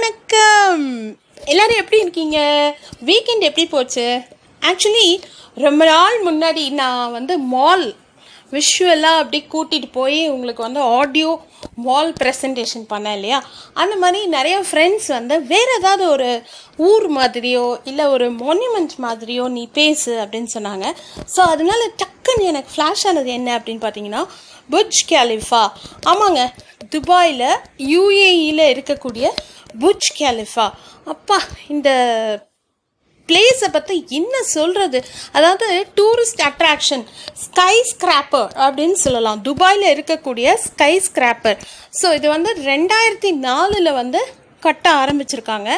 வணக்கம். எல்லாரும் எப்படி இருக்கீங்க? வீக்கெண்ட் எப்படி போச்சு? ஆக்சுவலி ரொம்ப நாள் முன்னாடி நான் வந்து மால் விஷுவலாக அப்படி கூட்டிகிட்டு போய் உங்களுக்கு வந்து ஆடியோ வால் ப்ரெசன்டேஷன் பண்ணேன் இல்லையா? அந்த மாதிரி நிறைய ஃப்ரெண்ட்ஸ் வந்து வேறு ஏதாவது ஒரு ஊர் மாதிரியோ இல்லை ஒரு மொன்யூமெண்ட் மாதிரியோ நீ பேசு அப்படின்னு சொன்னாங்க. ஸோ அதனால டக்குன்னு எனக்கு ஃப்ளாஷ் ஆனது என்ன அப்படின்னு பார்த்தீங்கன்னா புஜ் கேலிஃபா ஆமாங்க துபாயில் யூஏஇயில் இருக்கக்கூடிய புஜ் கேலிஃபா அப்பா இந்த பிளேஸை பற்றி என்ன சொல்கிறது அதாவது டூரிஸ்ட் அட்ராக்ஷன் ஸ்கை ஸ்கிராப்பர் அப்படின்னு சொல்லலாம். துபாயில் இருக்கக்கூடிய ஸ்கை ஸ்கிராப்பர் ஸோ இது வந்து ரெண்டாயிரத்தி நாலில் வந்து கட்ட ஆரம்பிச்சிருக்காங்க.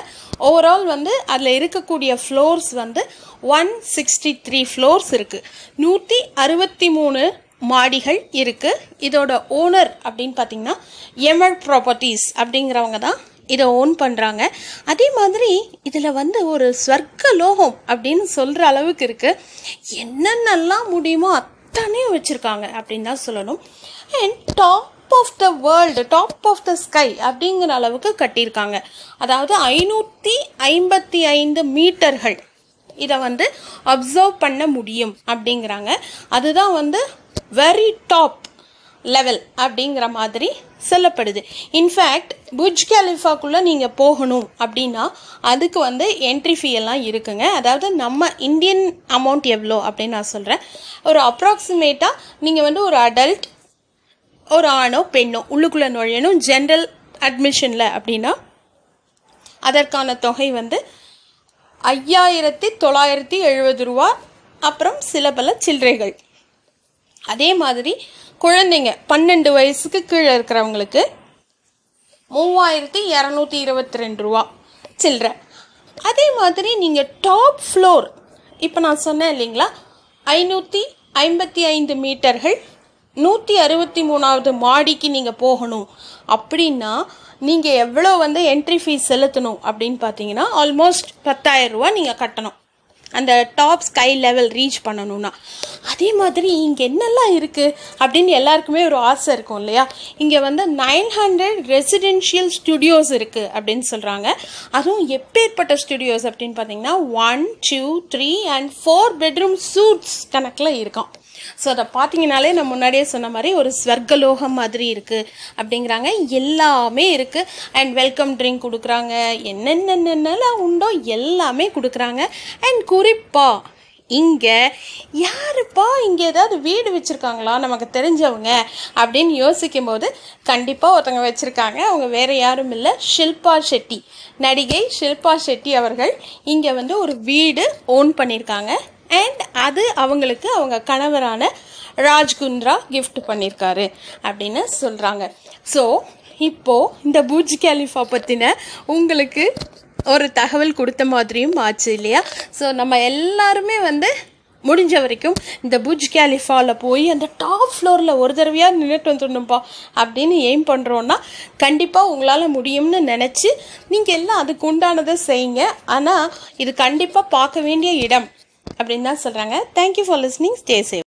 ஓவரால் வந்து அதில் இருக்கக்கூடிய ஃப்ளோர்ஸ் வந்து ஒன் சிக்ஸ்டி த்ரீ ஃப்ளோர்ஸ் இருக்குது நூற்றி அறுபத்தி மூணு மாடிகள் இருக்குது இதோட ஓனர் அப்படின்னு பார்த்தீங்கன்னா எமர் ப்ராப்பர்ட்டிஸ் அப்படிங்கிறவங்க தான் இதை ஓன் பண்ணுறாங்க அதே மாதிரி இதில் வந்து ஒரு ஸ்வர்க்க லோகம் அப்படின்னு சொல்கிற அளவுக்கு இருக்குது என்னென்னலாம் முடியுமோ அத்தனையும் வச்சுருக்காங்க அப்படின்னு தான் சொல்லணும். And top of the world top of the sky அப்படிங்கிற அளவுக்கு கட்டியிருக்காங்க. அதாவது ஐநூற்றி ஐம்பத்தி ஐந்து மீட்டர்கள் இதை வந்து அப்சர்வ் பண்ண முடியும் அப்படிங்கிறாங்க. அதுதான் வந்து வெரி டாப் லெவல் அப்படிங்கிற மாதிரி சொல்லப்படுது. இன்ஃபேக்ட் புஜ் கேலிஃபாக்குள்ளே நீங்கள் போகணும் அப்படின்னா அதுக்கு வந்து என்ட்ரி ஃபீ எல்லாம் இருக்குங்க. அதாவது நம்ம இந்தியன் அமௌண்ட் எவ்வளோ அப்படின்னு நான் சொல்கிறேன் ஒரு அப்ராக்சிமேட்டாக நீங்கள் வந்து ஒரு அடல்ட் ஒரு ஆணோ பெண்ணோ உள்ளுக்குள்ளே நுழையணும் ஜென்ரல் அட்மிஷனில் அப்படின்னா அதற்கான தொகை வந்து ஐயாயிரத்தி தொள்ளாயிரத்தி எழுபது ரூபா அப்புறம் சில பல சில்லறைகள். அதே மாதிரி குழந்தைங்க பன்னெண்டு வயசுக்கு கீழே இருக்கிறவங்களுக்கு மூவாயிரத்தி இரநூத்தி இருபத்தி ரெண்டு ரூபா சில்லற. அதே மாதிரி நீங்கள் டாப் ஃப்ளோர் இப்போ நான் சொன்னேன் இல்லைங்களா? ஐநூற்றி ஐம்பத்தி ஐந்து மீட்டர்கள் நூற்றி அறுபத்தி மூணாவது மாடிக்கு நீங்கள் போகணும். அப்படின்னா நீங்கள் எவ்வளோ வந்து என்ட்ரி ஃபீஸ் செலுத்தணும் அப்படின்னு பார்த்தீங்கன்னா ஆல்மோஸ்ட் பத்தாயிரம் ரூபா நீங்கள் கட்டணும். அந்த டாப் ஸ்கை லெவல் ரீச் பண்ணணும்னா. அதே மாதிரி இங்கே என்னெல்லாம் இருக்குது அப்படின்னு எல்லாருக்குமே ஒரு ஆசை இருக்கும் இல்லையா? இங்கே வந்து நைன் ஹண்ட்ரட் ரெசிடென்ஷியல் ஸ்டுடியோஸ் இருக்குது அப்படின்னு சொல்கிறாங்க அதுவும் எப்பேற்பட்ட ஸ்டுடியோஸ் அப்படின்னு பார்த்தீங்கன்னா one two three and four bedroom suites கணக்கில் இருக்கும். ஸோ அதை பார்த்தீங்கனாலே நான் முன்னாடியே சொன்ன மாதிரி ஒரு ஸ்வர்கலோகம் மாதிரி இருக்குது அப்படிங்கிறாங்க. எல்லாமே இருக்குது அண்ட் வெல்கம் ட்ரிங்க் கொடுக்குறாங்க. என்னென்னலாம் உண்டோ எல்லாமே கொடுக்குறாங்க. அண்ட் குறிப்பா இங்கே யாருப்பா இங்கே ஏதாவது வீடு வச்சுருக்காங்களா நமக்கு தெரிஞ்சவங்க அப்படின்னு யோசிக்கும் போது கண்டிப்பாக ஒருத்தவங்க வச்சுருக்காங்க. அவங்க வேறு யாரும் இல்லை. ஷில்பா ஷெட்டி. நடிகை ஷில்பா ஷெட்டி அவர்கள் இங்கே வந்து ஒரு வீடு ஓன் பண்ணியிருக்காங்க அண்ட் அது அவங்களுக்கு அவங்க கணவரான ராஜ்குந்த்ரா கிஃப்ட் பண்ணியிருக்காரு அப்படின்னு சொல்கிறாங்க ஸோ இப்போது இந்த பூஜ் கேலிஃபா பற்றின உங்களுக்கு ஒரு தகவல் கொடுத்த மாதிரியும் ஆச்சு இல்லையா? ஸோ நம்ம எல்லாருமே வந்து முடிஞ்ச வரைக்கும் இந்த புஜ் கேலிஃபாவில் போய் அந்த டாப் ஃப்ளோரில் ஒரு தடவையாக நின்றுட்டு வந்துடணும்ப்பா அப்படின்னு எய்ம் பண்ணுறோன்னா கண்டிப்பாக உங்களால் முடியும்னு நினச்சி நீங்கள் எல்லாம் அதுக்கு உண்டானதை செய்யுங்க. ஆனால் இது கண்டிப்பாக பார்க்க வேண்டிய இடம் அப்படின்னு தான் சொல்கிறாங்க thank you for listening stay safe